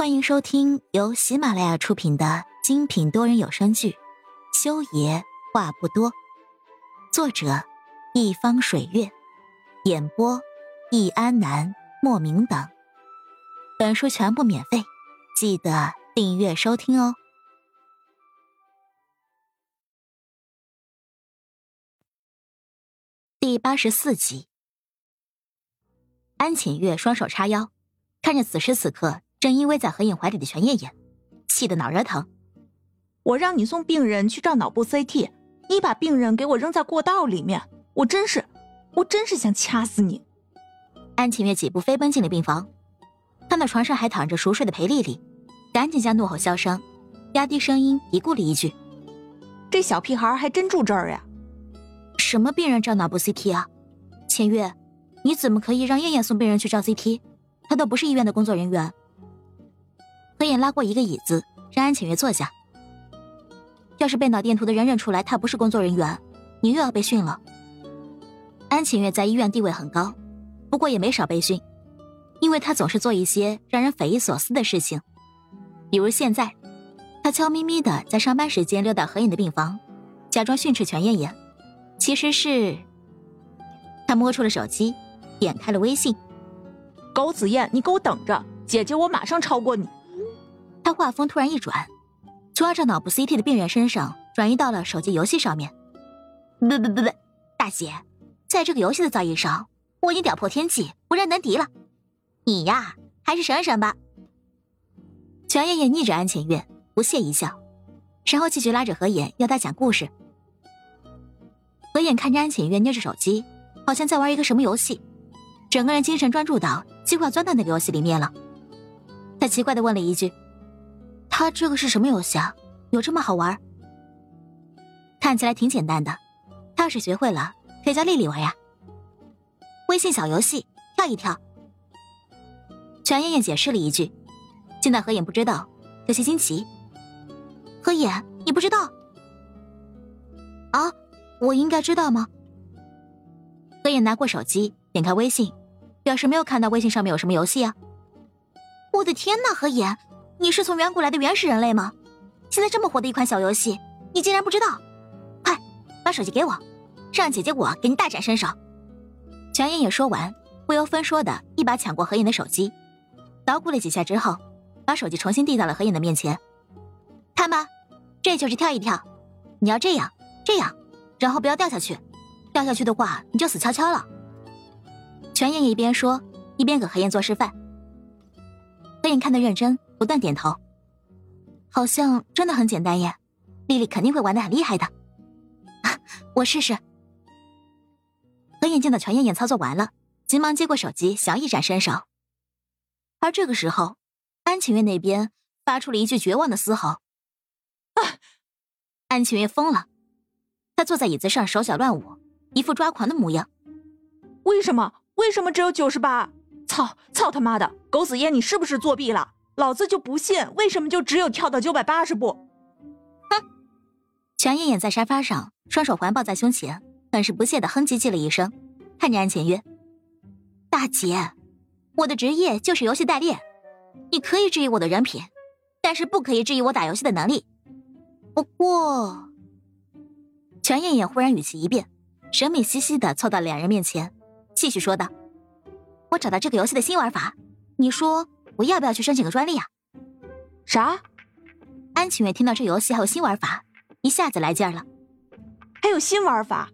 欢迎收听由喜马拉雅出品的精品多人有声剧《修爷话不多》，作者：一方水月，演播：易安南、莫名等。本书全部免费，记得订阅收听哦。第八十四集，安浅月双手叉腰，看着此时此刻。正依偎在何影怀里的全艳艳，气得脑仁疼。我让你送病人去照脑部 CT，你把病人给我扔在过道里面，我真是，我真是想掐死你！安晴月几步飞奔进了病房，看到床上还躺着熟睡的裴丽丽，赶紧将怒吼消声，压低声音嘀咕了一句：“这小屁孩还真住这儿呀？什么病人照脑部 CT 啊？浅月，你怎么可以让燕燕送病人去照 CT？她都不是医院的工作人员。”何眼拉过一个椅子，让安浅月坐下。要是被脑电图的人认出来他不是工作人员，你又要被训了。安浅月在医院地位很高，不过也没少被训，因为他总是做一些让人匪夷所思的事情。比如现在，他悄咪咪的在上班时间溜到何影的病房，假装训斥全艳艳，其实是他摸出了手机，点开了微信。高子燕，你给我等着，姐姐我马上超过你。他话锋突然一转，从要照脑部 CT 的病人身上转移到了手机游戏上面。不不不不，大姐，在这个游戏的造诣上，我已经屌破天际，无人能敌了。你呀，还是省省吧。全艳艳逆着安浅月，不屑一笑，然后继续拉着何眼要他讲故事。何眼看着安浅月捏着手机，好像在玩一个什么游戏，整个人精神专注到几乎要钻到那个游戏里面了。他奇怪的问了一句。他这个是什么游戏啊？有这么好玩？看起来挺简单的，他要是学会了，可以叫丽丽玩呀。微信小游戏，跳一跳。全艳艳解释了一句，现在何眼不知道，有些惊奇。何眼，你不知道？啊，我应该知道吗？何眼拿过手机，点开微信，表示没有看到微信上面有什么游戏啊。我的天呐，何眼！你是从远古来的原始人类吗？现在这么火的一款小游戏，你竟然不知道？快把手机给我，让姐姐我给你大展身手。全妍也说完，不由分说的一把抢过何影的手机，捣鼓了几下之后，把手机重新递到了何影的面前。看吧，这就是跳一跳，你要这样这样，然后不要掉下去，掉下去的话你就死翘翘了。全妍一边说，一边给何影做示范。何影看得认真。不断点头，好像真的很简单耶，丽丽肯定会玩的很厉害的。我试试。何眼见到全艳艳操作完了，急忙接过手机，想一展身手。而这个时候，安晴月那边发出了一句绝望的嘶吼：“啊！”安晴月疯了，她坐在椅子上手脚乱舞，一副抓狂的模样。为什么？为什么只有九十八？操！操他妈的！狗子烟，你是不是作弊了？老子就不信，为什么就只有跳到九百八十步？哼！全艳艳在沙发上，双手环抱在胸前，很是不屑的哼唧唧了一声，看着安浅月：“大姐，我的职业就是游戏代练，你可以质疑我的人品，但是不可以质疑我打游戏的能力。不过……”全艳艳忽然语气一变，神秘兮兮的凑到两人面前，继续说道：“我找到这个游戏的新玩法，你说？”我要不要去申请个专利啊？啥？安晴月听到这游戏还有新玩法，一下子来劲儿了。还有新玩法？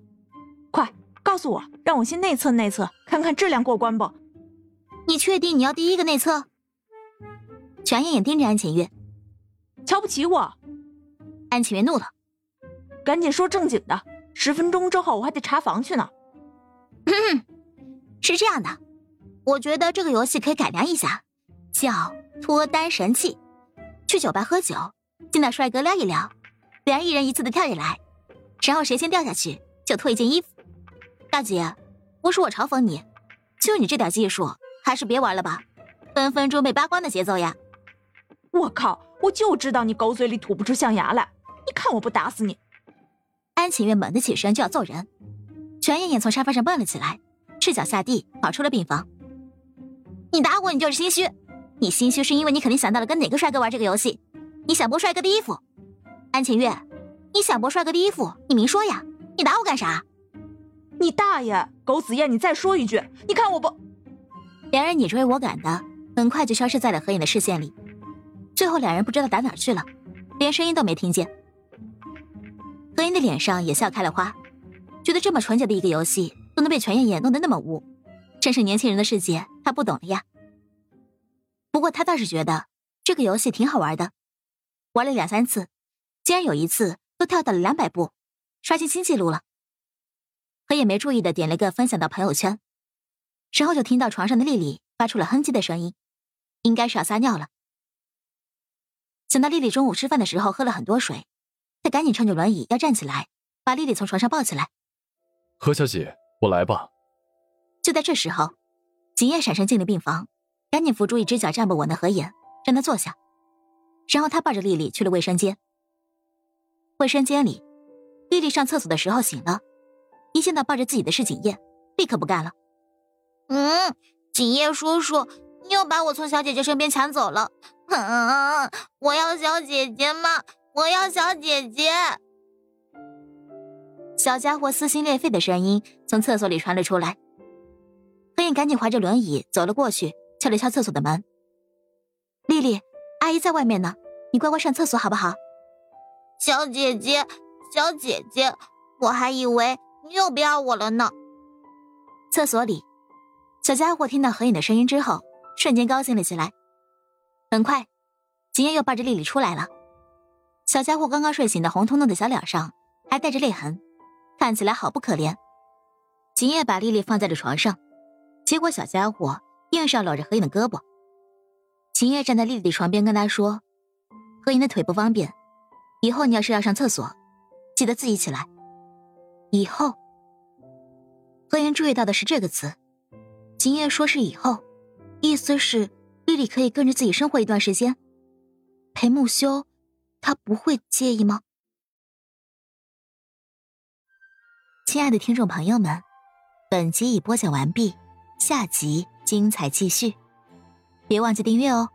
快告诉我，让我先内测内测，看看质量过关不？你确定你要第一个内测？全眼眼盯着安晴月，瞧不起我？安晴月怒了，赶紧说正经的，十分钟之后我还得查房去呢。是这样的，我觉得这个游戏可以改良一下。叫脱单神器，去酒吧喝酒，见到帅哥撩一撩，两人一人一次的跳起来，然后谁先掉下去就脱一件衣服。大姐，不是我嘲讽你，就你这点技术，还是别玩了吧，分分钟被扒光的节奏呀！我靠，我就知道你狗嘴里吐不出象牙来，你看我不打死你！安晴月猛地起身就要揍人，全艳艳从沙发上蹦了起来，赤脚下地跑出了病房。你打我，你就是心虚。你心虚是因为你肯定想到了跟哪个帅哥玩这个游戏，你想剥帅哥的衣服。安晴月，你想剥帅哥的衣服，你明说呀！你打我干啥？你大爷！狗子燕，你再说一句，你看我不……两人你追我赶的，很快就消失在了何影的视线里。最后两人不知道打哪去了，连声音都没听见。何影的脸上也笑开了花，觉得这么纯洁的一个游戏都能被全艳艳弄得那么污，真是年轻人的世界，他不懂了呀。不过他倒是觉得这个游戏挺好玩的，玩了两三次，竟然有一次都跳到了两百步，刷新新纪录了。可也没注意的点了个分享到朋友圈，然后就听到床上的丽丽发出了哼唧的声音，应该是要撒尿了。想到丽丽中午吃饭的时候喝了很多水，他赶紧撑着轮椅要站起来，把丽丽从床上抱起来。何小姐，我来吧。就在这时候，景夜闪身进了病房。赶紧扶住一只脚站不稳的何言，让他坐下。然后他抱着丽丽去了卫生间。卫生间里，丽丽上厕所的时候醒了，一见到抱着自己的是景夜，立刻不干了。嗯，景夜叔叔，你又把我从小姐姐身边抢走了。嗯，我要小姐姐嘛，我要小姐姐。小家伙撕心裂肺的声音从厕所里传了出来。何言赶紧划着轮椅走了过去。敲了敲厕所的门，丽丽，阿姨在外面呢，你乖乖上厕所好不好？小姐姐，小姐姐，我还以为你又不要我了呢。厕所里，小家伙听到何影的声音之后，瞬间高兴了起来。很快，景夜又抱着丽丽出来了。小家伙刚刚睡醒的红彤彤的小脸上还带着泪痕，看起来好不可怜。景夜把丽丽放在了床上，结果小家伙。硬是要搂着何影的胳膊，秦叶站在丽丽的床边跟她说：“何影的腿不方便，以后你要是要上厕所，记得自己起来。”以后，何影注意到的是这个词，秦叶说是以后，意思是丽丽可以跟着自己生活一段时间，陪木修，他不会介意吗？亲爱的听众朋友们，本集已播讲完毕，下集。精彩继续，别忘记订阅哦。